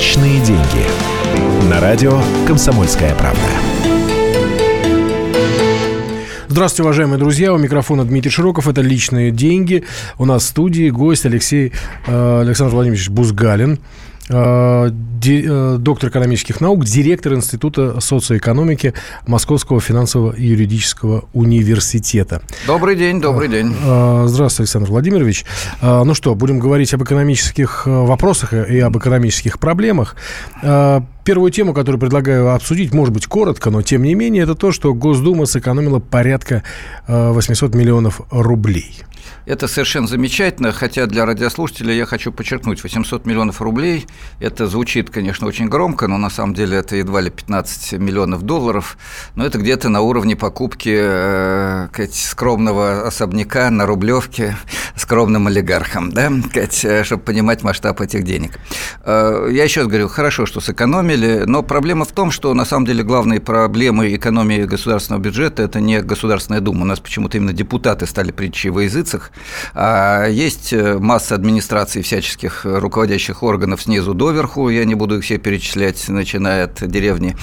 Личные деньги. На радио «Комсомольская правда». Здравствуйте, уважаемые друзья. У микрофона Дмитрий Широков. Это «Личные деньги». У нас в студии гость Алексей э, Александр Владимирович Бузгалин. Э, э, доктор экономических наук, директор Института социоэкономики Московского финансово-юридического университета. Добрый день, добрый э, день. Здравствуйте, Александр Владимирович. Ну что, будем говорить об экономических вопросах и об экономических проблемах. Первую тему, которую предлагаю обсудить, может быть, коротко, но тем не менее, это то, что Госдума сэкономила порядка 800 миллионов рублей. Это совершенно замечательно, хотя для радиослушателей я хочу подчеркнуть, 800 миллионов рублей, это звучит, конечно, очень громко, но на самом деле это едва ли 15 миллионов долларов, но это где-то на уровне покупки э, скромного особняка на Рублевке скромным олигархам, да, э, чтобы понимать масштаб этих денег. Э, я еще раз говорю, хорошо, что сэкономили, но проблема в том, что на самом деле главные проблемы экономии государственного бюджета – это не Государственная Дума, у нас почему-то именно депутаты стали притчей во языцах, а есть э, масса администраций всяческих руководящих органов снизу доверху, я не буду их все перечислять, начиная от деревни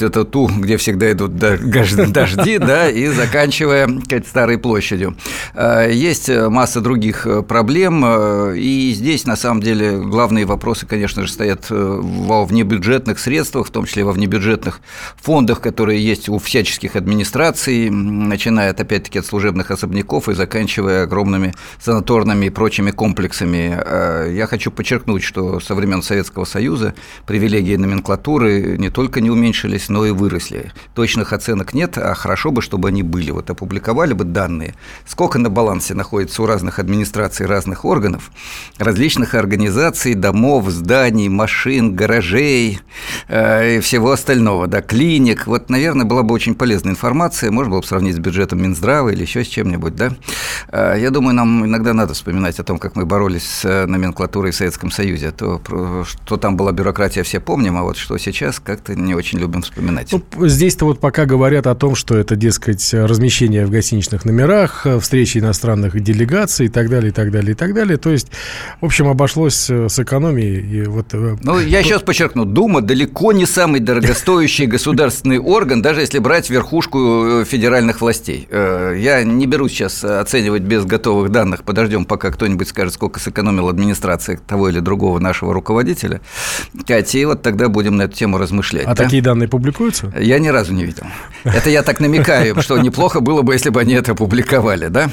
это ту, где всегда идут дожди, да, и заканчивая старой площадью. А, есть масса других э, проблем, э, и здесь, на самом деле, главные вопросы, конечно же, стоят во внебюджетных средствах, в том числе во внебюджетных фондах, которые есть у всяческих администраций, начиная, опять-таки, от служебных особняков и заканчивая огромными санаторными и прочими комплексами. А, я хочу подчеркнуть, что со времен Советского Союза привилегии номенклатуры не только не уменьшились, но и выросли. Точных оценок нет, а хорошо бы, чтобы они были. Вот опубликовали бы данные, сколько на балансе находится у разных администраций, разных органов, различных организаций, домов, зданий, машин, гаражей э, и всего остального, да, клиник. Вот, наверное, была бы очень полезная информация, можно было бы сравнить с бюджетом Минздрава или еще с чем-нибудь, да. Э, я думаю, нам иногда надо вспоминать о том, как мы боролись с э, номенклатурой в Советском Союзе. То, что там была бюрократия, все помним, а вот что сейчас, как-то не очень любим вспоминать. Ну, здесь-то вот пока говорят о том, что это, дескать, размещение в гостиничных номерах, э, встречи иностранных делегаций и так далее, и так далее, и так далее. То есть, в общем, обошлось с экономией. И вот, ну, я сейчас подчеркну, Дума далеко не самый дорогостоящий государственный орган, даже если брать верхушку федеральных властей. Я не берусь сейчас оценивать без готовых данных, подождем, пока кто-нибудь скажет, сколько сэкономила администрация того или другого нашего руководителя. Катя, и вот тогда будем на эту тему размышлять. А да? такие данные публикуются? Я ни разу не видел. Это я так намекаю, что неплохо было бы, если бы они это публиковали, да?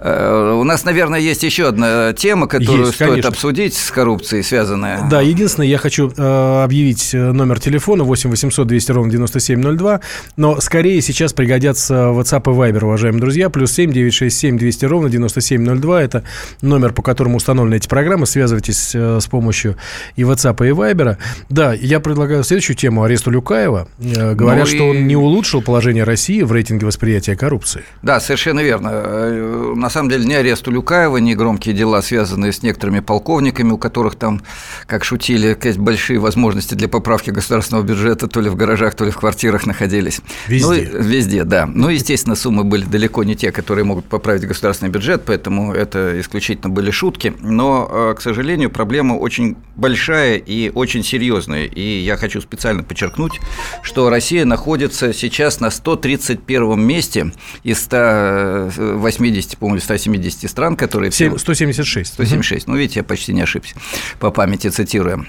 Э, у нас, наверное, есть еще одна тема, которую есть, стоит конечно. обсудить с коррупцией связанная. Да, единственное, я хочу э, объявить э, номер телефона 8 800 200 ровно 9702, но скорее сейчас пригодятся WhatsApp и Viber, уважаемые друзья, плюс 7 967 200 ровно 9702, это номер, по которому установлены эти программы, связывайтесь с помощью и WhatsApp, и Viber. Да, я предлагаю следующую тему, аресту Люкаева. Говорят, ну и... что он не улучшил положение России в рейтинге восприятия коррупции. Да, совершенно верно на самом деле ни арест Улюкаева, ни громкие дела, связанные с некоторыми полковниками, у которых там, как шутили, большие возможности для поправки государственного бюджета, то ли в гаражах, то ли в квартирах находились. Везде. Ну, везде, да. Ну, естественно, суммы были далеко не те, которые могут поправить государственный бюджет, поэтому это исключительно были шутки. Но, э, к сожалению, проблема очень большая и очень серьезная. И я хочу специально подчеркнуть, что Россия находится сейчас на 131 месте из 180, по-моему, более 170 стран, которые... 176. 176. Ну, видите, я почти не ошибся, по памяти цитируя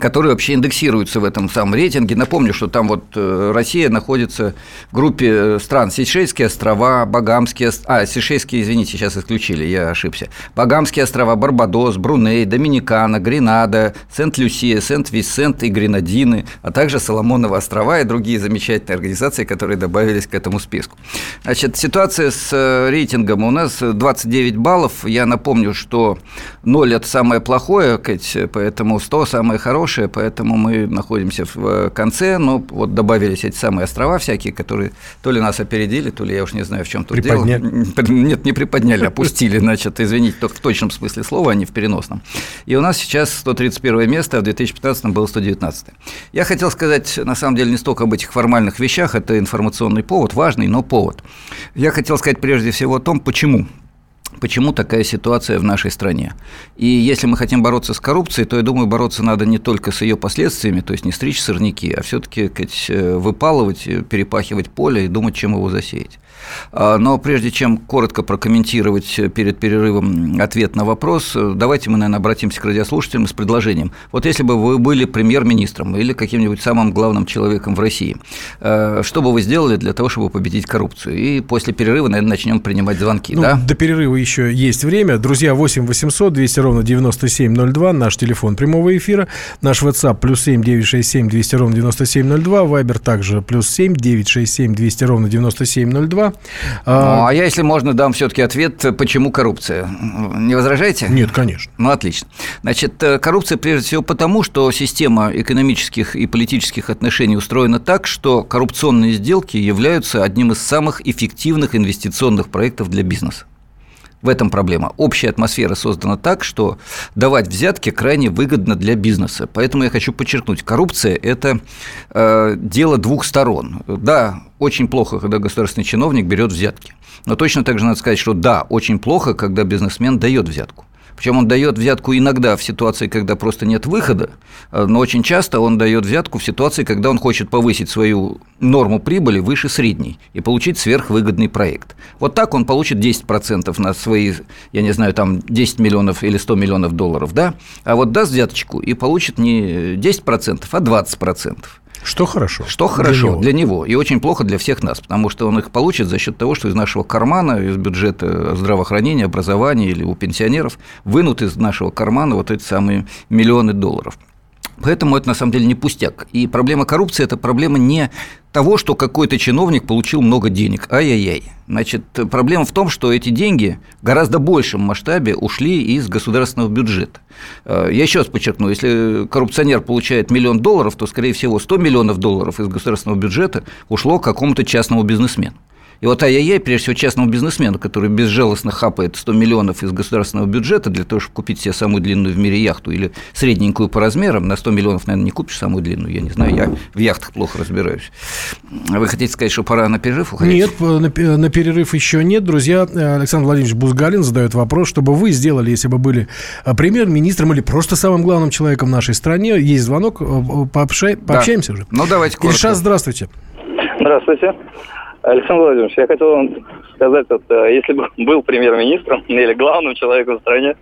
которые вообще индексируются в этом самом рейтинге. Напомню, что там вот э, Россия находится в группе э, стран Сейшельские острова, Багамские... А, Сейшельские, извините, сейчас исключили, я ошибся. Багамские острова, Барбадос, Бруней, Доминикана, Гренада, Сент-Люсия, Сент-Висент и Гренадины, а также Соломоновы острова и другие замечательные организации, которые добавились к этому списку. Значит, ситуация с э, рейтингом у нас 29 баллов. Я напомню, что 0 – это самое плохое, поэтому 100 – самое хорошее хорошая, поэтому мы находимся в э, конце, но вот добавились эти самые острова всякие, которые то ли нас опередили, то ли я уж не знаю, в чем тут дело. Нет, не приподняли, опустили, значит, извините, только в точном смысле слова, а не в переносном. И у нас сейчас 131 место, а в 2015 было 119. Я хотел сказать, на самом деле, не столько об этих формальных вещах, это информационный повод, важный, но повод. Я хотел сказать прежде всего о том, почему почему такая ситуация в нашей стране. И если мы хотим бороться с коррупцией, то, я думаю, бороться надо не только с ее последствиями, то есть не стричь сорняки, а все-таки э, выпалывать, перепахивать поле и думать, чем его засеять. А, но прежде чем коротко прокомментировать перед перерывом ответ на вопрос, давайте мы, наверное, обратимся к радиослушателям с предложением. Вот если бы вы были премьер-министром или каким-нибудь самым главным человеком в России, э, что бы вы сделали для того, чтобы победить коррупцию? И после перерыва, наверное, начнем принимать звонки. Ну, да? До перерыва еще есть время. Друзья, 8 800 200 ровно 9702, наш телефон прямого эфира, наш WhatsApp плюс 7 967 200 ровно 9702, Viber также плюс 7 967 200 ровно 9702. А, ну, а я, если можно, дам все-таки ответ, почему коррупция. Не возражаете? Нет, конечно. Ну, отлично. Значит, э, коррупция прежде всего потому, что система экономических и политических отношений устроена так, что коррупционные сделки являются одним из самых эффективных инвестиционных проектов для бизнеса. В этом проблема. Общая атмосфера создана так, что давать взятки крайне выгодно для бизнеса. Поэтому я хочу подчеркнуть, коррупция – это э, дело двух сторон. Да, очень плохо, когда государственный чиновник берет взятки. Но точно так же надо сказать, что да, очень плохо, когда бизнесмен дает взятку. Причем он дает взятку иногда в ситуации, когда просто нет выхода, э, но очень часто он дает взятку в ситуации, когда он хочет повысить свою норму прибыли выше средней и получить сверхвыгодный проект. Вот так он получит 10% на свои, я не знаю, там 10 миллионов или 100 миллионов долларов, да, а вот даст взяточку и получит не 10%, а 20%. Что хорошо. Что хорошо для него. для него. И очень плохо для всех нас, потому что он их получит за счет того, что из нашего кармана, из бюджета здравоохранения, образования или у пенсионеров вынут из нашего кармана вот эти самые миллионы долларов. Поэтому это на самом деле не пустяк. И проблема коррупции – это проблема не того, что какой-то чиновник получил много денег. Ай-яй-яй. Значит, проблема в том, что эти деньги в гораздо большем масштабе ушли из государственного бюджета. Э, я еще раз подчеркну, если коррупционер получает миллион долларов, то, скорее всего, 100 миллионов долларов из государственного бюджета ушло к какому-то частному бизнесмену. И вот ай-яй-яй, прежде всего, частному бизнесмену, который безжалостно хапает 100 миллионов из государственного бюджета для того, чтобы купить себе самую длинную в мире яхту или средненькую по размерам, на 100 миллионов, наверное, не купишь самую длинную, я не знаю, я в яхтах плохо разбираюсь. Вы хотите сказать, что пора на перерыв уходить? Нет, на перерыв еще нет. Друзья, Александр Владимирович Бузгалин задает вопрос, чтобы вы сделали, если бы были а, премьер-министром или просто самым главным человеком в нашей стране. Есть звонок, пообщай, пообщаемся да. уже. Ну, давайте коротко. Ильшат, здравствуйте. Здравствуйте. Александр Владимирович, я хотел вам сказать, вот, э, если бы был премьер-министром или главным человеком в стране,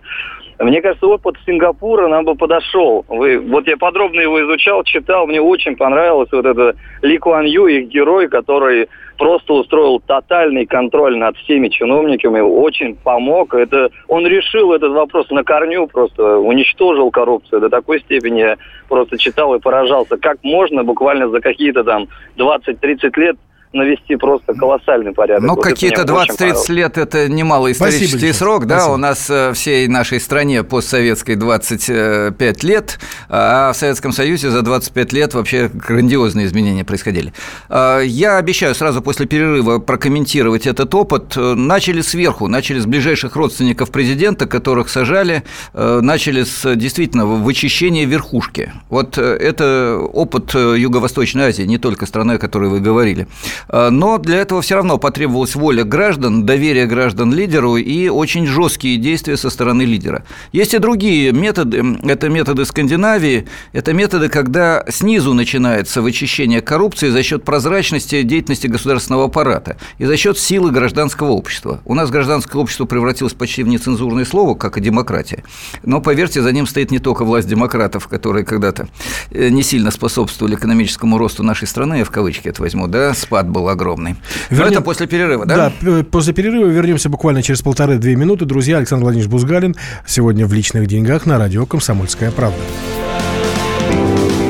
мне кажется, опыт Сингапура нам бы подошел. Вы, вот я подробно его изучал, читал, мне очень понравилось вот это Ли Куан Ю, их герой, который просто устроил тотальный контроль над всеми чиновниками, очень помог. Это, он решил этот вопрос на корню, просто уничтожил коррупцию до такой степени. Я просто читал и поражался, как можно буквально за какие-то там 20-30 лет навести просто колоссальный порядок. Ну, вот какие-то 20-30 лет – это немалый исторический Спасибо, срок, да, Спасибо. у нас э, всей нашей стране постсоветской 25 лет, а в Советском Союзе за 25 лет вообще грандиозные изменения происходили. А, я обещаю сразу после перерыва прокомментировать этот опыт. Начали сверху, начали с ближайших родственников президента, которых сажали, э, начали с действительно вычищения верхушки. Вот э, это опыт Юго-Восточной Азии, не только страны, о которой вы говорили. Э, но для этого все равно потребовалась воля граждан, доверие граждан лидеру и очень жесткие действия со стороны лидера. Есть и другие методы. Это методы Скандинавии. Это методы, когда снизу начинается вычищение коррупции за счет прозрачности деятельности государственного аппарата и за счет силы гражданского общества. У нас гражданское общество превратилось почти в нецензурное слово, как и демократия. Но, поверьте, за ним стоит не только власть демократов, которые когда-то э, не сильно способствовали экономическому росту нашей страны, я в кавычки это возьму, да, спад был огромный. Вернем... Но это после перерыва, да? Да, после перерыва вернемся буквально через полторы-две минуты. Друзья, Александр Владимирович Бузгалин сегодня в «Личных деньгах» на радио «Комсомольская правда».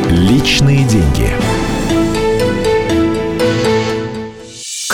Личные деньги.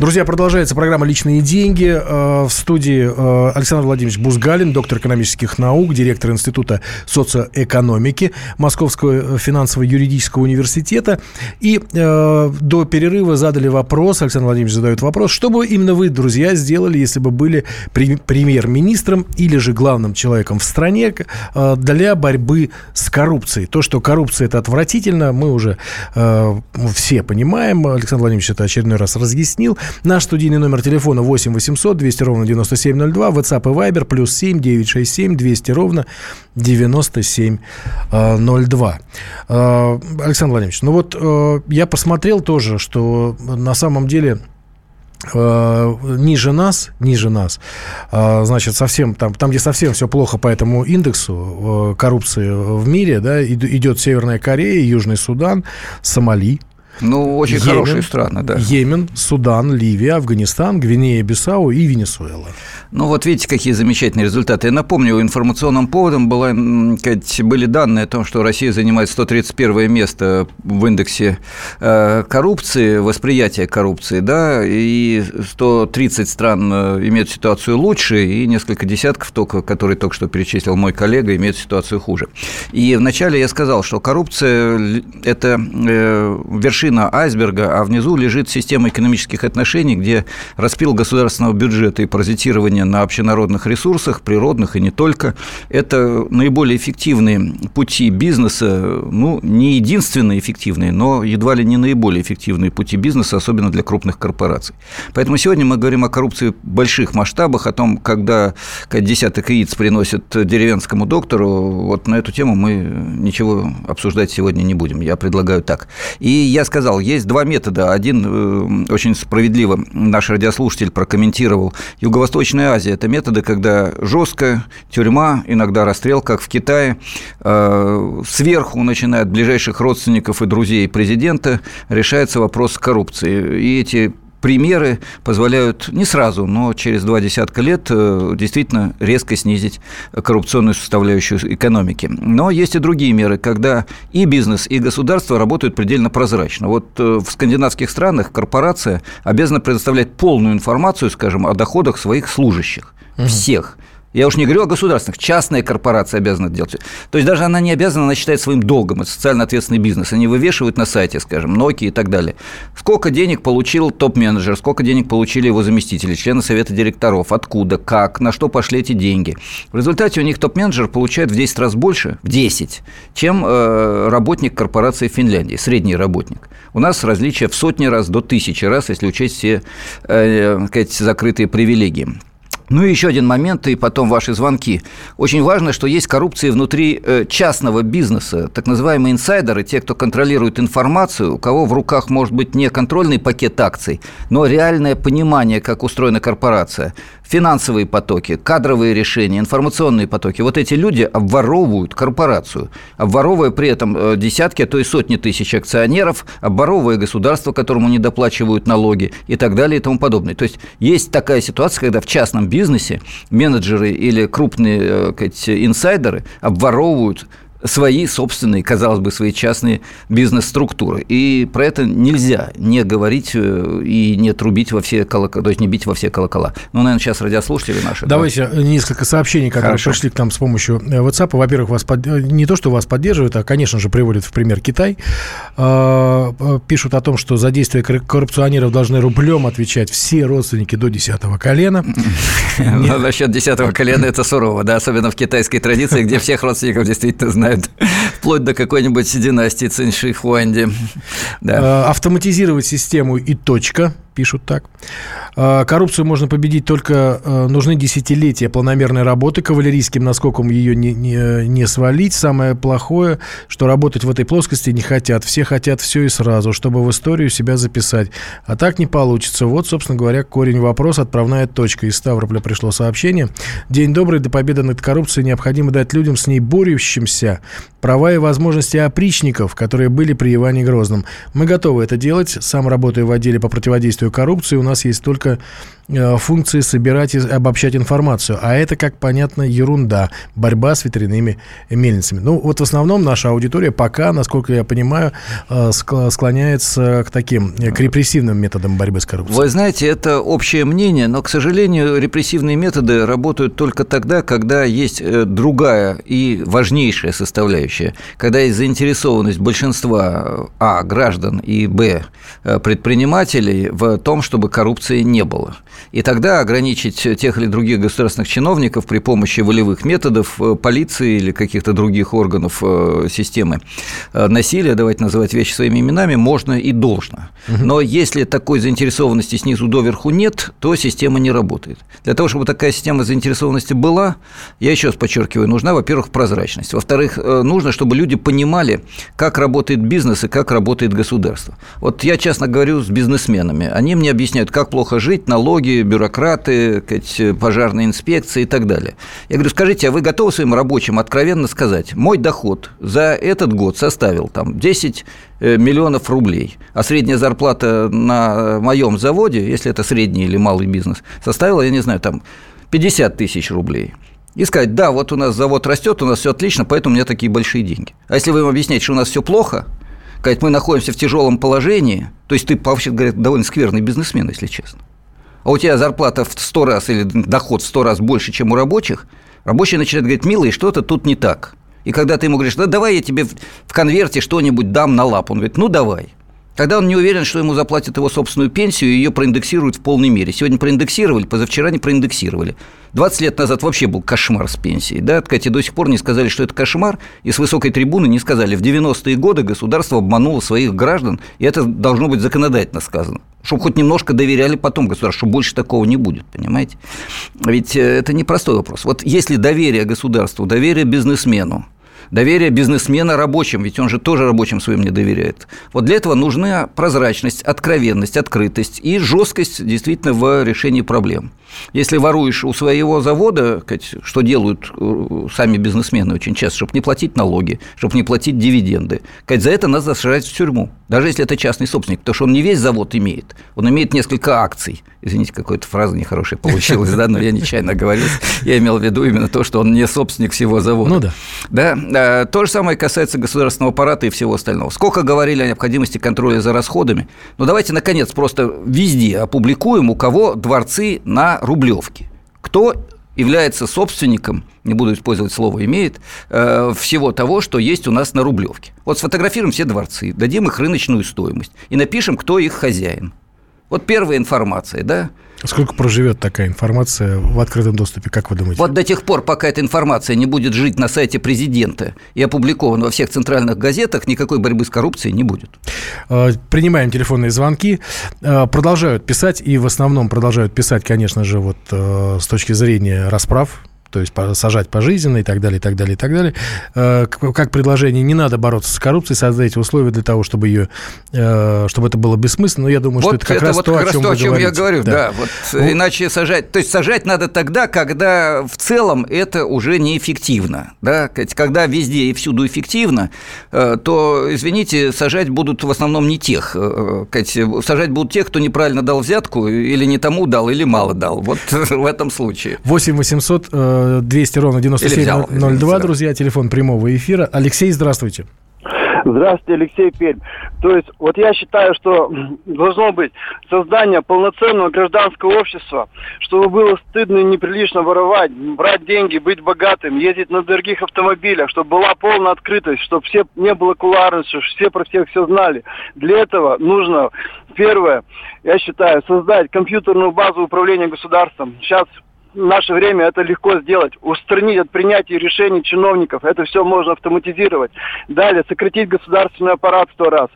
Друзья, продолжается программа «Личные деньги». Э, в студии э, Александр Владимирович Бузгалин, доктор экономических наук, директор Института социоэкономики Московского финансово-юридического университета. И э, до перерыва задали вопрос, Александр Владимирович задает вопрос, что бы именно вы, друзья, сделали, если бы были премьер-министром или же главным человеком в стране для борьбы с коррупцией? То, что коррупция – это отвратительно, мы уже все понимаем. Александр Владимирович это очередной раз разъяснил – Наш студийный номер телефона 8 800 200 ровно 9702. WhatsApp и Viber плюс 7 967 200 ровно 9702. Э, Александр Владимирович, ну вот э, я посмотрел тоже, что на самом деле э, ниже нас, ниже нас, значит, совсем там, там, где совсем все плохо по этому индексу коррупции в мире, да, идет Северная Корея, Южный Судан, Сомали, ну, очень Йемен, хорошие страны, да. Йемен, Судан, Ливия, Афганистан, Гвинея, Бисау и Венесуэла. Ну, вот видите, какие замечательные результаты. Я напомню, информационным поводом было, были данные о том, что Россия занимает 131 место в индексе э, коррупции, восприятия коррупции, да, и 130 стран э, имеют ситуацию лучше, и несколько десятков только, которые только что перечислил мой коллега, имеют ситуацию хуже. И вначале я сказал, что коррупция – это э, вершина вершина айсберга, а внизу лежит система экономических отношений, где распил государственного бюджета и паразитирование на общенародных ресурсах, природных и не только. Это наиболее эффективные пути бизнеса, ну, не единственные эффективные, но едва ли не наиболее эффективные пути бизнеса, особенно для крупных корпораций. Поэтому сегодня мы говорим о коррупции в больших масштабах, о том, когда десяток яиц приносят деревенскому доктору, вот на эту тему мы ничего обсуждать сегодня не будем. Я предлагаю так. И я сказал, есть два метода. Один э, очень справедливо наш радиослушатель прокомментировал. Юго-Восточная Азия – это методы, когда жестко, тюрьма, иногда расстрел, как в Китае, э, сверху начинают ближайших родственников и друзей президента решается вопрос коррупции. И эти примеры позволяют не сразу, но через два десятка лет э, действительно резко снизить коррупционную составляющую экономики. Но есть и другие меры, когда и бизнес, и государство работают предельно прозрачно. Вот э, в скандинавских странах корпорация обязана предоставлять полную информацию, скажем, о доходах своих служащих. Всех. Я уж не говорю о государственных, частная корпорация обязана это делать. То есть даже она не обязана, она считает своим долгом, это социально ответственный бизнес. Они вывешивают на сайте, скажем, Nokia и так далее. Сколько денег получил топ-менеджер, сколько денег получили его заместители, члены совета директоров, откуда, как, на что пошли эти деньги. В результате у них топ-менеджер получает в 10 раз больше, в 10, чем э, работник корпорации Финляндии, средний работник. У нас различия в сотни раз до тысячи раз, если учесть все э, сказать, закрытые привилегии. Ну и еще один момент, и потом ваши звонки. Очень важно, что есть коррупция внутри э, частного бизнеса, так называемые инсайдеры, те, кто контролирует информацию, у кого в руках может быть не контрольный пакет акций, но реальное понимание, как устроена корпорация финансовые потоки, кадровые решения, информационные потоки. Вот эти люди обворовывают корпорацию, обворовывая при этом э, десятки, а то и сотни тысяч акционеров, обворовывая государство, которому не доплачивают налоги и так далее и тому подобное. То есть есть такая ситуация, когда в частном бизнесе менеджеры или крупные э, сказать, инсайдеры обворовывают свои собственные, казалось бы, свои частные бизнес-структуры. И про это нельзя не говорить э, и не трубить во все колокола, то есть не бить во все колокола. Ну, наверное, сейчас радиослушатели наши. Давайте да? несколько сообщений, которые Хорошо. пришли к нам с помощью э, WhatsApp. Во-первых, вас под... Э, не то, что вас поддерживают, а, конечно же, приводят в пример Китай. А, пишут о том, что за действия коррупционеров должны рублем отвечать все родственники до десятого колена. Ну, насчет десятого колена это сурово, да, особенно в китайской традиции, где всех родственников действительно знают знают, вплоть до какой-нибудь династии Цинши Хуанди. Да. Э, автоматизировать систему и точка пишут так. А, коррупцию можно победить только э, нужны десятилетия планомерной работы. Кавалерийским наскоком ее не, не, не свалить. Самое плохое, что работать в этой плоскости не хотят. Все хотят все и сразу, чтобы в историю себя записать. А так не получится. Вот, собственно говоря, корень вопроса. Отправная точка. Из Ставрополя пришло сообщение. День добрый. До победы над коррупцией необходимо дать людям с ней борющимся права и возможности опричников, которые были при Иване Грозном. Мы готовы это делать. Сам работаю в отделе по противодействию коррупции. У нас есть только функции собирать и обобщать информацию. А это, как понятно, ерунда. Борьба с ветряными мельницами. Ну, вот в основном наша аудитория пока, насколько я понимаю, э, склоняется к таким, к репрессивным методам борьбы с коррупцией. Вы знаете, это общее мнение, но, к сожалению, репрессивные методы работают только тогда, когда есть э, другая и важнейшая составляющая, когда есть заинтересованность большинства а. граждан и б. предпринимателей в том, чтобы коррупции не было. И тогда ограничить тех или других государственных чиновников при помощи волевых методов э, полиции или каких-то других органов э, системы насилия, давайте называть вещи своими именами, можно и должно. Но если такой заинтересованности снизу доверху нет, то система не работает. Для того, чтобы такая система заинтересованности была, я еще раз подчеркиваю, нужна, во-первых, прозрачность. Во-вторых, э, нужно, чтобы люди понимали, как работает бизнес и как работает государство. Вот я честно говорю с бизнесменами. Они мне объясняют, как плохо жить, налоги, бюрократы, пожарные инспекции и так далее. Я говорю, скажите, а вы готовы своим рабочим откровенно сказать, мой доход за этот год составил там 10 э, миллионов рублей, а средняя зарплата на моем заводе, если это средний или малый бизнес, составила, я не знаю, там 50 тысяч рублей – и сказать, да, вот у нас завод растет, у нас все отлично, поэтому у меня такие большие деньги. А если вы им объясняете, что у нас все плохо, сказать, мы находимся в тяжелом положении, то есть ты, вообще говоря, довольно скверный бизнесмен, если честно. А у тебя зарплата в 100 раз или доход в 100 раз больше, чем у рабочих, рабочий начинает говорить, милый, что-то тут не так. И когда ты ему говоришь, да давай я тебе в конверте что-нибудь дам на лап, он говорит, ну давай. Тогда он не уверен, что ему заплатят его собственную пенсию и ее проиндексируют в полной мере. Сегодня проиндексировали, позавчера не проиндексировали. 20 лет назад вообще был кошмар с пенсией. Да? Кстати, до сих пор не сказали, что это кошмар, и с высокой трибуны не сказали. В 90-е годы государство обмануло своих граждан, и это должно быть законодательно сказано. Чтобы хоть немножко доверяли потом государству, чтобы больше такого не будет, понимаете? Ведь э, это непростой вопрос. Вот если доверие государству, доверие бизнесмену, доверие бизнесмена рабочим, ведь он же тоже рабочим своим не доверяет. Вот для этого нужна прозрачность, откровенность, открытость и жесткость действительно в решении проблем. Если воруешь у своего завода, что делают э, сами бизнесмены очень часто, чтобы не платить налоги, чтобы не платить дивиденды, за это надо сажать в тюрьму, даже если это частный собственник, потому что он не весь завод имеет, он имеет несколько акций. Извините, какая-то фраза нехорошая получилась, да, но я нечаянно говорил. Я имел в виду именно то, что он не собственник всего завода. Ну да. Да, то же самое касается государственного аппарата и всего остального. Сколько говорили о необходимости контроля за расходами, ну давайте, наконец, просто везде опубликуем, у кого дворцы на Рублевки. Кто является собственником, не буду использовать слово «имеет», э, всего того, что есть у нас на Рублевке. Вот сфотографируем все дворцы, дадим их рыночную стоимость и напишем, кто их хозяин. Вот первая информация, да? Сколько проживет такая информация в открытом доступе, как вы думаете? Вот до тех пор, пока эта информация не будет жить на сайте президента и опубликована во всех центральных газетах, никакой борьбы с коррупцией не будет. А, принимаем телефонные звонки. А, продолжают писать, и в основном продолжают писать, конечно же, вот э, с точки зрения расправ то есть сажать пожизненно и так далее, и так далее, и так далее. Э, как предложение, не надо бороться с коррупцией, создать условия для того, чтобы ее, э, чтобы это было бессмысленно. Но я думаю, вот что это как это раз вот то, как о чем, то, о чем я говорю. Да, да вот, вот иначе сажать, то есть сажать надо тогда, когда в целом это уже неэффективно, да, когда везде и всюду эффективно, э, то, извините, сажать будут в основном не тех, сажать будут тех, кто неправильно дал взятку или не тому дал, или мало дал. Вот в этом случае. 8 800 200 ровно 9702, друзья, телефон прямого эфира. Алексей, здравствуйте. Здравствуйте, Алексей Пермь. То есть, вот я считаю, что должно быть создание полноценного гражданского общества, чтобы было стыдно и неприлично воровать, брать деньги, быть богатым, ездить на дорогих автомобилях, чтобы была полная открытость, чтобы все не было кулуарности, чтобы все про всех все знали. Для этого нужно, первое, я считаю, создать компьютерную базу управления государством. Сейчас в наше время это легко сделать. Устранить от принятия решений чиновников. Это все можно автоматизировать. Далее, сократить государственный аппарат сто раз.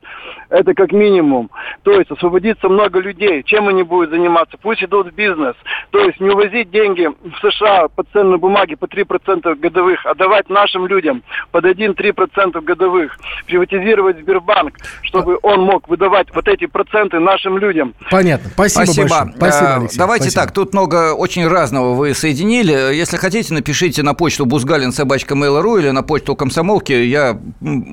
Это как минимум. То есть освободиться много людей. Чем они будут заниматься? Пусть идут в бизнес. То есть не увозить деньги в США по ценной бумаге по 3% годовых, а давать нашим людям под 1-3% годовых. Приватизировать Сбербанк, чтобы он мог выдавать вот эти проценты нашим людям. Понятно. Спасибо, Спасибо. большое. Спасибо, Алексей. Давайте Спасибо. так, тут много очень разного вы соединили. Если хотите, напишите на почту бузгалин собачка mail.ru или на почту комсомолки. Я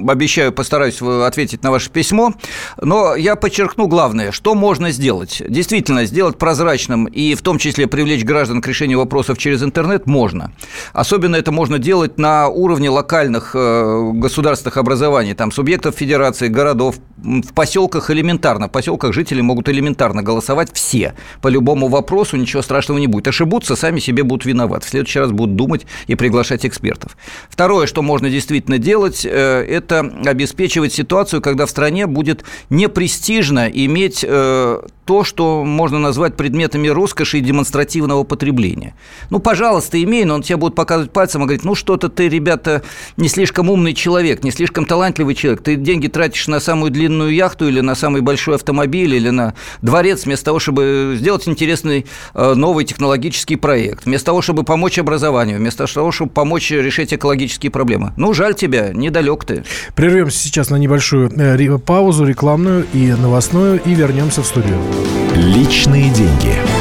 обещаю, постараюсь ответить на ваше письмо. Но я подчеркну главное, что можно сделать. Действительно, сделать прозрачным и в том числе привлечь граждан к решению вопросов через интернет можно. Особенно это можно делать на уровне локальных э, государственных образований, там субъектов федерации, городов, в поселках элементарно. В поселках жители могут элементарно голосовать все. По любому вопросу ничего страшного не будет. Ошибутся, сами себе будут виноваты. В следующий раз будут думать и приглашать экспертов. Второе, что можно действительно делать, э, это обеспечивать ситуацию, когда в стране будет непрестижно иметь э, то, что можно назвать предметами роскоши и демонстративного потребления. Ну, пожалуйста, имей, но он тебе будет показывать пальцем и говорить, ну, что-то ты, ребята, не слишком умный человек, не слишком талантливый человек, ты деньги тратишь на самую длинную яхту или на самый большой автомобиль или на дворец вместо того, чтобы сделать интересный э, новый технологический проект, вместо того, чтобы помочь образованию, вместо того, чтобы помочь решить экологические проблемы. Ну, жаль тебя, недалек ты. Прервемся сейчас на небольшую э, паузу рекламную и новостную и вернемся в студию. Личные деньги.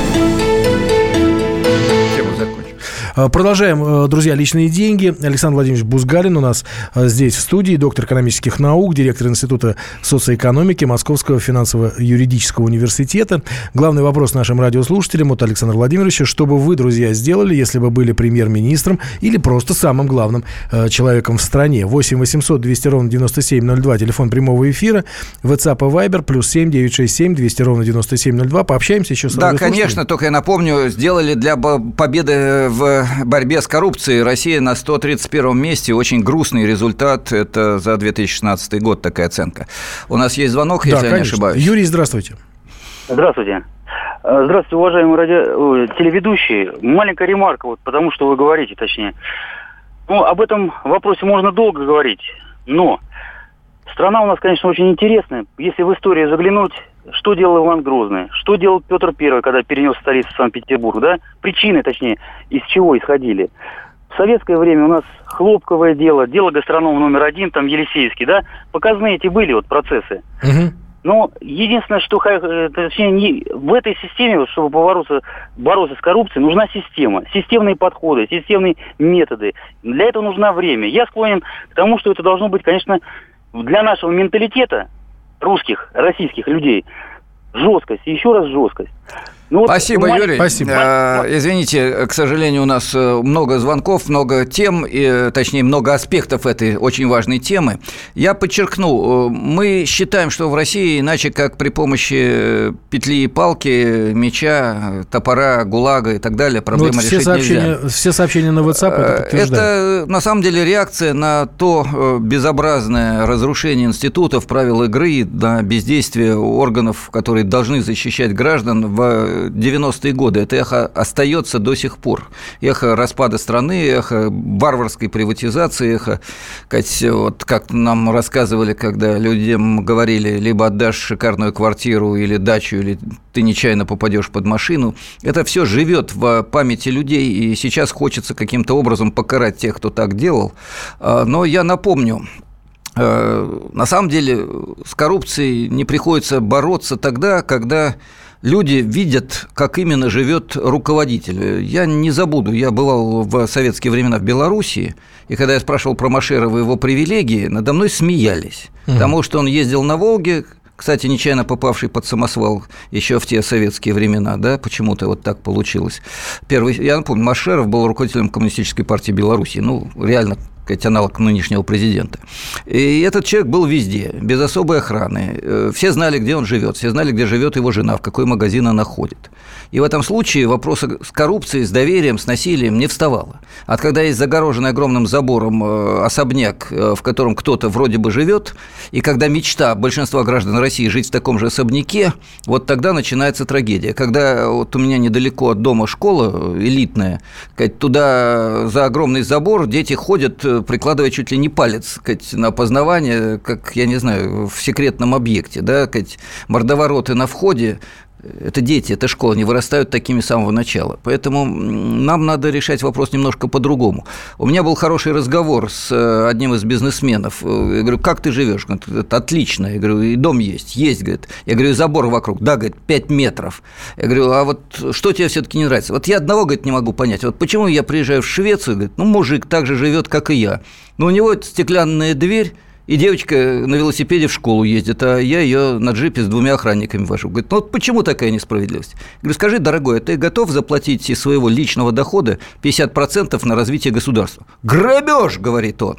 Продолжаем, э, друзья, личные деньги. Александр Владимирович Бузгалин у нас э, здесь в студии, доктор экономических наук, директор Института социоэкономики Московского финансово-юридического университета. Главный вопрос нашим радиослушателям от Александра Владимировича, что бы вы, друзья, сделали, если бы были премьер-министром или просто самым главным человеком в стране? 8 800 200 ровно 9702, телефон прямого эфира, WhatsApp и Viber, плюс 7 967 200 ровно 9702. Пообщаемся еще с Да, конечно, только я напомню, сделали для победы в борьбе с коррупцией Россия на 131 месте. Очень грустный результат. Это за 2016 год такая оценка. У нас есть звонок, если да, я не ошибаюсь. Юрий, здравствуйте. Здравствуйте. Э, здравствуйте, уважаемые ради... телеведущие. Маленькая ремарка, вот, потому что вы говорите, точнее. Ну, об этом вопросе можно долго говорить, но страна у нас, конечно, очень интересная. Если в историю заглянуть, что делал Иван Грозный? Что делал Петр Первый, когда перенес столицу в Санкт-Петербург? Да? Причины, точнее, из чего исходили? В советское время у нас хлопковое дело, дело гастронома номер один, там Елисейский, да? Показные эти были вот процессы. Угу. Но единственное, что э, точнее, не, в этой системе, чтобы бороться, бороться с коррупцией, нужна система, системные подходы, системные методы. Для этого нужно время. Я склонен к тому, что это должно быть, конечно, для нашего менталитета русских, российских людей жесткость, еще раз жесткость. Ну, Спасибо, вот, Юрий. Спасибо. А, извините, к сожалению, у нас э, много звонков, много тем, и, точнее, много аспектов этой очень важной темы. Я подчеркну, э, мы считаем, что в России иначе как при помощи петли и палки, меча, топора, гулага и так далее проблема ну, вот решить сообщения, нельзя. Все сообщения на WhatsApp это подтверждают. Это, на самом деле, реакция на то безобразное разрушение институтов, правил игры, на бездействие органов, которые должны защищать граждан в 90-е годы. Это эхо остается до сих пор. Эхо распада страны, эхо варварской приватизации, эхо, вот как нам рассказывали, когда людям говорили, либо отдашь шикарную квартиру или дачу, или ты нечаянно попадешь под машину. Это все живет в памяти людей, и сейчас хочется каким-то образом покарать тех, кто так делал. А, но я напомню, э, на самом деле с коррупцией не приходится бороться тогда, когда люди видят, как именно живет руководитель. Я не забуду, я бывал в советские времена в Белоруссии, и когда я спрашивал про Машерова его привилегии, надо мной смеялись, угу. потому что он ездил на Волге, кстати, нечаянно попавший под самосвал еще в те советские времена, да, почему-то вот так получилось. Первый, я напомню, Машеров был руководителем Коммунистической партии Беларуси, ну, реально сказать, аналог нынешнего президента. И этот человек был везде, без особой охраны. Э, все знали, где он живет, все знали, где живет его жена, в какой магазин она ходит. И в этом случае вопрос с коррупцией, с доверием, с насилием не вставало. А когда есть загороженный огромным забором э, особняк, э, в котором кто-то вроде бы живет, и когда мечта большинства граждан России жить в таком же особняке, вот тогда начинается трагедия. Когда вот у меня недалеко от дома школа элитная, туда за огромный забор дети ходят, прикладывая чуть ли не палец на опознавание, как, я не знаю, в секретном объекте, да, мордовороты на входе, это дети, это школа, они вырастают такими с самого начала. Поэтому нам надо решать вопрос немножко по-другому. У меня был хороший разговор с э, одним из бизнесменов. Я говорю, как ты живешь? Он говорит, отлично. Я говорю, и дом есть? Есть, говорит. Я говорю, и забор вокруг? Да, говорит, 5 метров. Я говорю, а вот что тебе все-таки не нравится? Вот я одного, говорит, не могу понять. Вот почему я приезжаю в Швецию, говорит, ну, мужик так же живет, как и я. Но у него стеклянная дверь, и девочка на велосипеде в школу ездит, а я ее на джипе с двумя охранниками вожу. Говорит, ну вот почему такая несправедливость? Говорю, скажи, дорогой, а ты готов заплатить из своего личного дохода 50% на развитие государства? Грабеж, говорит он.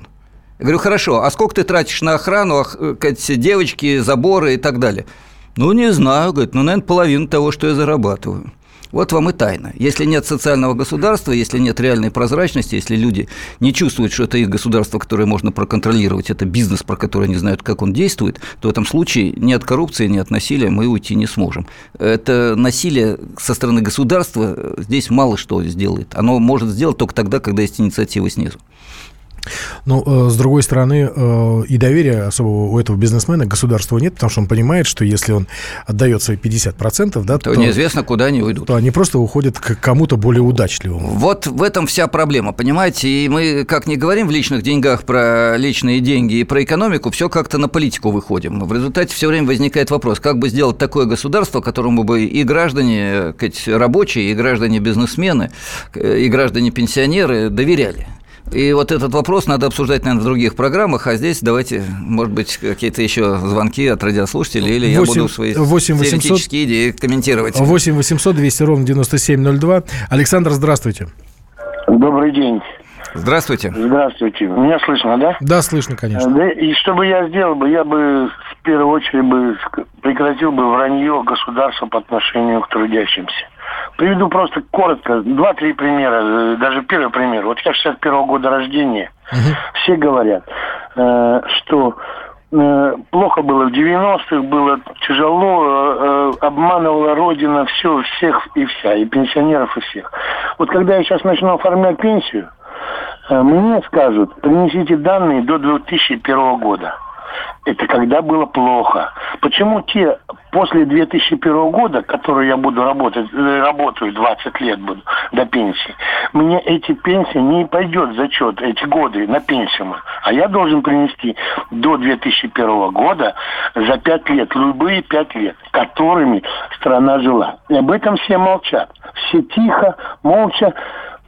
Я говорю, хорошо, а сколько ты тратишь на охрану, девочки, заборы и так далее? Ну, не знаю, говорит, ну, наверное, половину того, что я зарабатываю. Вот вам и тайна. Если нет социального государства, если нет реальной прозрачности, если люди не чувствуют, что это их государство, которое можно проконтролировать, это бизнес, про который они знают, как он действует, то в этом случае ни от коррупции, ни от насилия мы уйти не сможем. Это насилие со стороны государства здесь мало что сделает. Оно может сделать только тогда, когда есть инициатива снизу. Ну, э, с другой стороны, э, и доверия особого у этого бизнесмена государству нет, потому что он понимает, что если он отдает свои 50%, да, то, то неизвестно, куда они уйдут. То они просто уходят к кому-то более удачливому. Вот в этом вся проблема, понимаете? И мы, как не говорим в личных деньгах про личные деньги и про экономику, все как-то на политику выходим. В результате все время возникает вопрос, как бы сделать такое государство, которому бы и граждане, рабочие, и граждане-бизнесмены, и граждане-пенсионеры доверяли. И вот этот вопрос надо обсуждать, наверное, в других программах, а здесь давайте, может быть, какие-то еще звонки от радиослушателей, или 8, я буду свои 8 800, теоретические идеи комментировать. 8 800 200 ровно 9702. Александр, здравствуйте. Добрый день. Здравствуйте. Здравствуйте. Меня слышно, да? Да, слышно, конечно. Да, и что бы я сделал бы, я бы в первую очередь бы прекратил бы вранье государства по отношению к трудящимся. Приведу просто коротко, два-три примера, э, даже первый пример. Вот я 61 -го года рождения. Угу. Все говорят, э, что э, плохо было в 90-х, было тяжело, э, обманывала Родина все, всех и вся, и пенсионеров, и всех. Вот когда я сейчас начну оформлять пенсию, э, мне скажут, принесите данные до 2001 года это когда было плохо. Почему те после 2001 года, которые я буду работать, э, работаю 20 лет буду до пенсии, мне эти пенсии не пойдет зачет, эти годы на пенсию. А я должен принести до 2001 года за 5 лет, любые 5 лет, которыми страна жила. И об этом все молчат. Все тихо, молча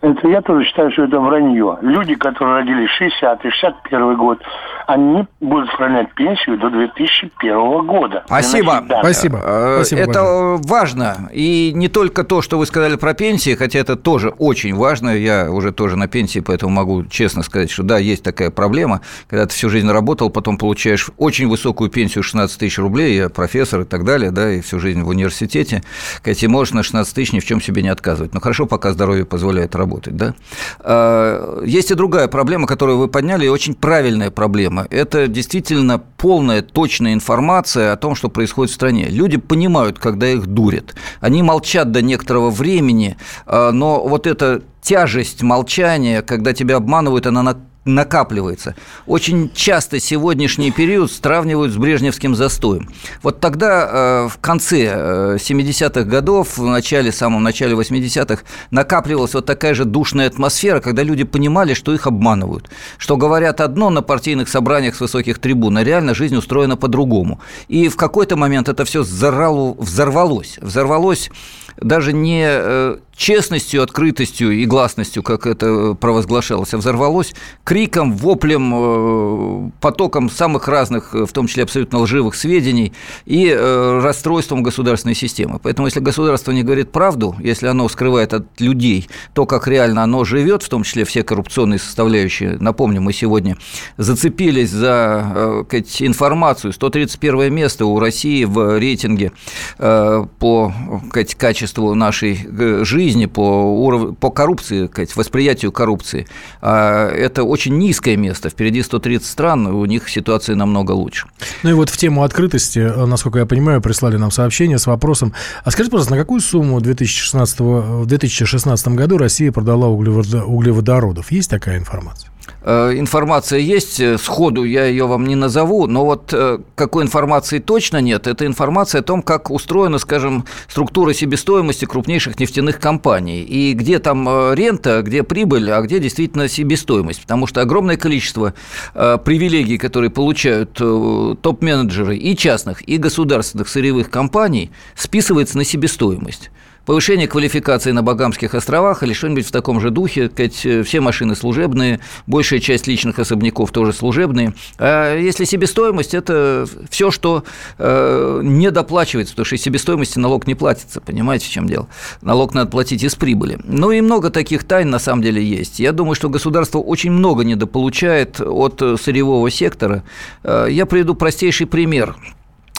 это я тоже считаю, что это вранье. Люди, которые родились 60 61 год, они будут сохранять пенсию до 2001 года. Спасибо. Спасибо. Э, Спасибо. Это большое. важно. И не только то, что вы сказали про пенсии, хотя это тоже очень важно. Я уже тоже на пенсии, поэтому могу честно сказать, что да, есть такая проблема. Когда ты всю жизнь работал, потом получаешь очень высокую пенсию 16 тысяч рублей, я профессор и так далее, да, и всю жизнь в университете. Кстати, можешь на 16 тысяч ни в чем себе не отказывать. Но хорошо, пока здоровье позволяет работать, да. А, есть и другая проблема, которую вы подняли, и очень правильная проблема проблема. Это действительно полная, точная информация о том, что происходит в стране. Люди понимают, когда их дурят. Они молчат до некоторого времени, а, но вот эта тяжесть молчания, когда тебя обманывают, она накапливается. Очень часто сегодняшний период сравнивают с брежневским застоем. Вот тогда, э, в конце 70-х э, годов, в начале, самом начале 80-х, накапливалась вот такая же душная атмосфера, когда люди понимали, что их обманывают, что говорят одно на партийных собраниях с высоких трибун, а реально жизнь устроена по-другому. И в какой-то момент это все взорвалось. Взорвалось даже не э, честностью, открытостью и гласностью, как это провозглашалось, а взорвалось криком, воплем, э, потоком самых разных, в том числе абсолютно лживых сведений и расстройством государственной системы. Поэтому, если государство не говорит правду, если оно скрывает от людей то, как реально оно живет, в том числе все коррупционные составляющие, напомню, мы сегодня зацепились за информацию, 131 место у России в рейтинге по качеству нашей жизни, по, уровню, по коррупции, восприятию коррупции. А это очень низкое место, впереди 130 стран, у них ситуация намного лучше. Ну и вот в тему открытости, насколько я понимаю, прислали нам сообщение с вопросом, а скажите, пожалуйста, на какую сумму 2016, в 2016 году Россия продала углеводородов? Есть такая информация? Э, информация есть, э, сходу я ее вам не назову, но вот э, какой информации точно нет, это информация о том, как устроена, скажем, структура себестоимости крупнейших нефтяных компаний, и где там рента, где прибыль, а где действительно себестоимость, потому что огромное количество привилегий, которые получают топ-менеджеры и частных, и государственных сырьевых компаний, списывается на себестоимость повышение квалификации на Багамских островах или что-нибудь в таком же духе. Э, все машины служебные, большая часть личных особняков тоже служебные. А если себестоимость, это все, что э, не доплачивается, потому что из себестоимости налог не платится, понимаете, в чем дело? Налог надо платить из прибыли. Ну и много таких тайн на самом деле есть. Я думаю, что государство очень много недополучает от сырьевого сектора. Э, я приведу простейший пример.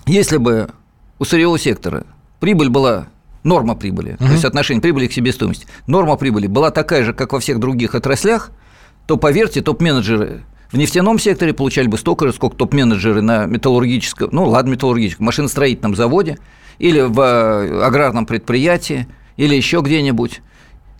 Если бы у сырьевого сектора прибыль была норма прибыли, угу. то есть отношение прибыли к себестоимости, норма прибыли была такая же, как во всех других отраслях, то, поверьте, топ-менеджеры в нефтяном секторе получали бы столько же, сколько топ-менеджеры на металлургическом, ну ладно, металлургическом, машиностроительном заводе или в э, аграрном предприятии, или еще где-нибудь.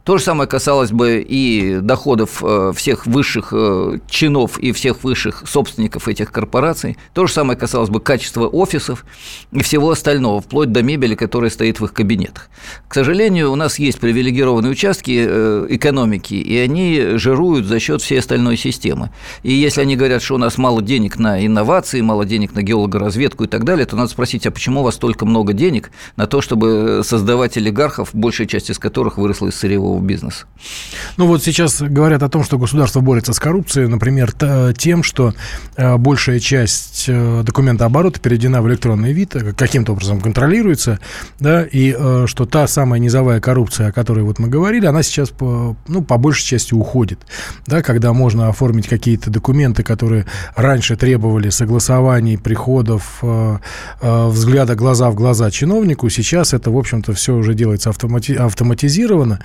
То же самое касалось бы и доходов э, всех высших э, чинов и всех высших собственников этих корпораций. То же самое касалось бы качества офисов и всего остального, вплоть до мебели, которая стоит в их кабинетах. К сожалению, у нас есть привилегированные участки э, экономики, и они жируют за счет всей остальной системы. И если они говорят, что у нас мало денег на инновации, мало денег на геологоразведку и так далее, то надо спросить, а почему у вас столько много денег на то, чтобы создавать олигархов, большая часть из которых выросла из сырьевого сетевого бизнеса. Ну вот сейчас говорят о том, что государство борется с коррупцией, например, тем, что э, большая часть э, документа оборота переведена в электронный вид, э, каким-то образом контролируется, да, и что та самая низовая коррупция, о которой вот мы говорили, она сейчас ну, по большей части уходит, да, когда можно оформить какие-то документы, которые раньше требовали согласований, приходов, взгляда глаза в глаза чиновнику, сейчас это, в общем-то, все уже делается автомати автоматизированно,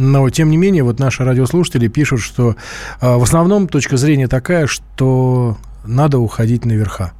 но, тем не менее, вот наши радиослушатели пишут, что э, в основном точка зрения такая, что надо уходить наверха.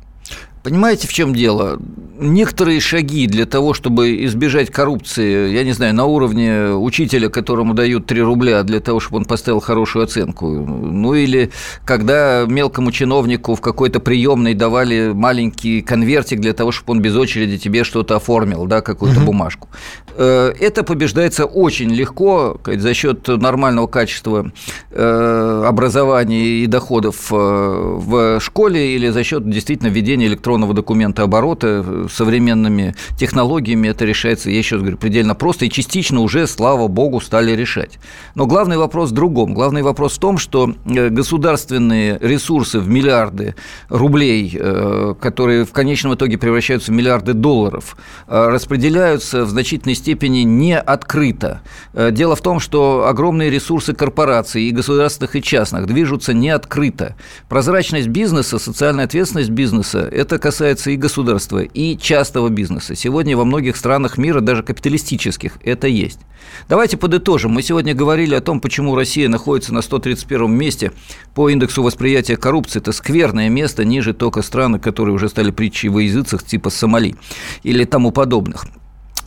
Понимаете, в чем дело? Некоторые шаги для того, чтобы избежать коррупции, я не знаю, на уровне учителя, которому дают 3 рубля для того, чтобы он поставил хорошую оценку, ну или когда мелкому чиновнику в какой-то приемной давали маленький конвертик для того, чтобы он без очереди тебе что-то оформил, да, какую-то угу. бумажку. Э, это побеждается очень легко за счет нормального качества э, образования и доходов э, в школе или за счет действительно введения электронного электронного документа оборота э, современными технологиями это решается, я еще раз говорю, предельно просто и частично уже, слава богу, стали решать. Но главный вопрос в другом. Главный вопрос в том, что э, государственные ресурсы в миллиарды рублей, э, которые в конечном итоге превращаются в миллиарды долларов, распределяются в значительной степени не открыто. Дело в том, что огромные ресурсы корпораций и государственных, и частных движутся не открыто. Прозрачность бизнеса, социальная ответственность бизнеса – это касается и государства, и частного бизнеса. Сегодня во многих странах мира, даже капиталистических, это есть. Давайте подытожим. Мы сегодня говорили о том, почему Россия находится на 131 месте по индексу восприятия коррупции. Это скверное место, ниже только страны, которые уже стали притчей во языцах, типа Сомали или тому подобных.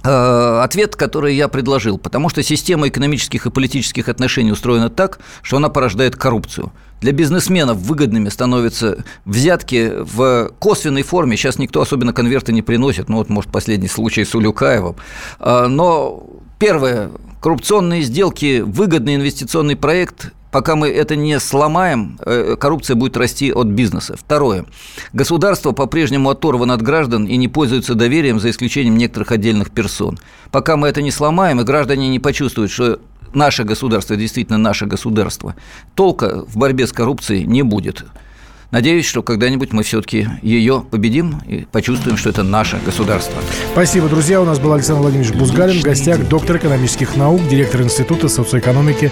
Э, ответ, который я предложил, потому что система экономических и политических отношений устроена так, что она порождает коррупцию. Для бизнесменов выгодными становятся взятки в косвенной форме. Сейчас никто особенно конверты не приносит. Ну, вот, может, последний случай с Улюкаевым. Э, но первое, коррупционные сделки, выгодный инвестиционный проект Пока мы это не сломаем, э, коррупция будет расти от бизнеса. Второе. Государство по-прежнему оторвано от граждан и не пользуется доверием, за исключением некоторых отдельных персон. Пока мы это не сломаем, и граждане не почувствуют, что наше государство действительно наше государство, толка в борьбе с коррупцией не будет. Надеюсь, что когда-нибудь мы все-таки ее победим и почувствуем, что это наше государство. Спасибо, друзья. У нас был Александр Владимирович Бузгалин, в гостях доктор экономических наук, директор Института социоэкономики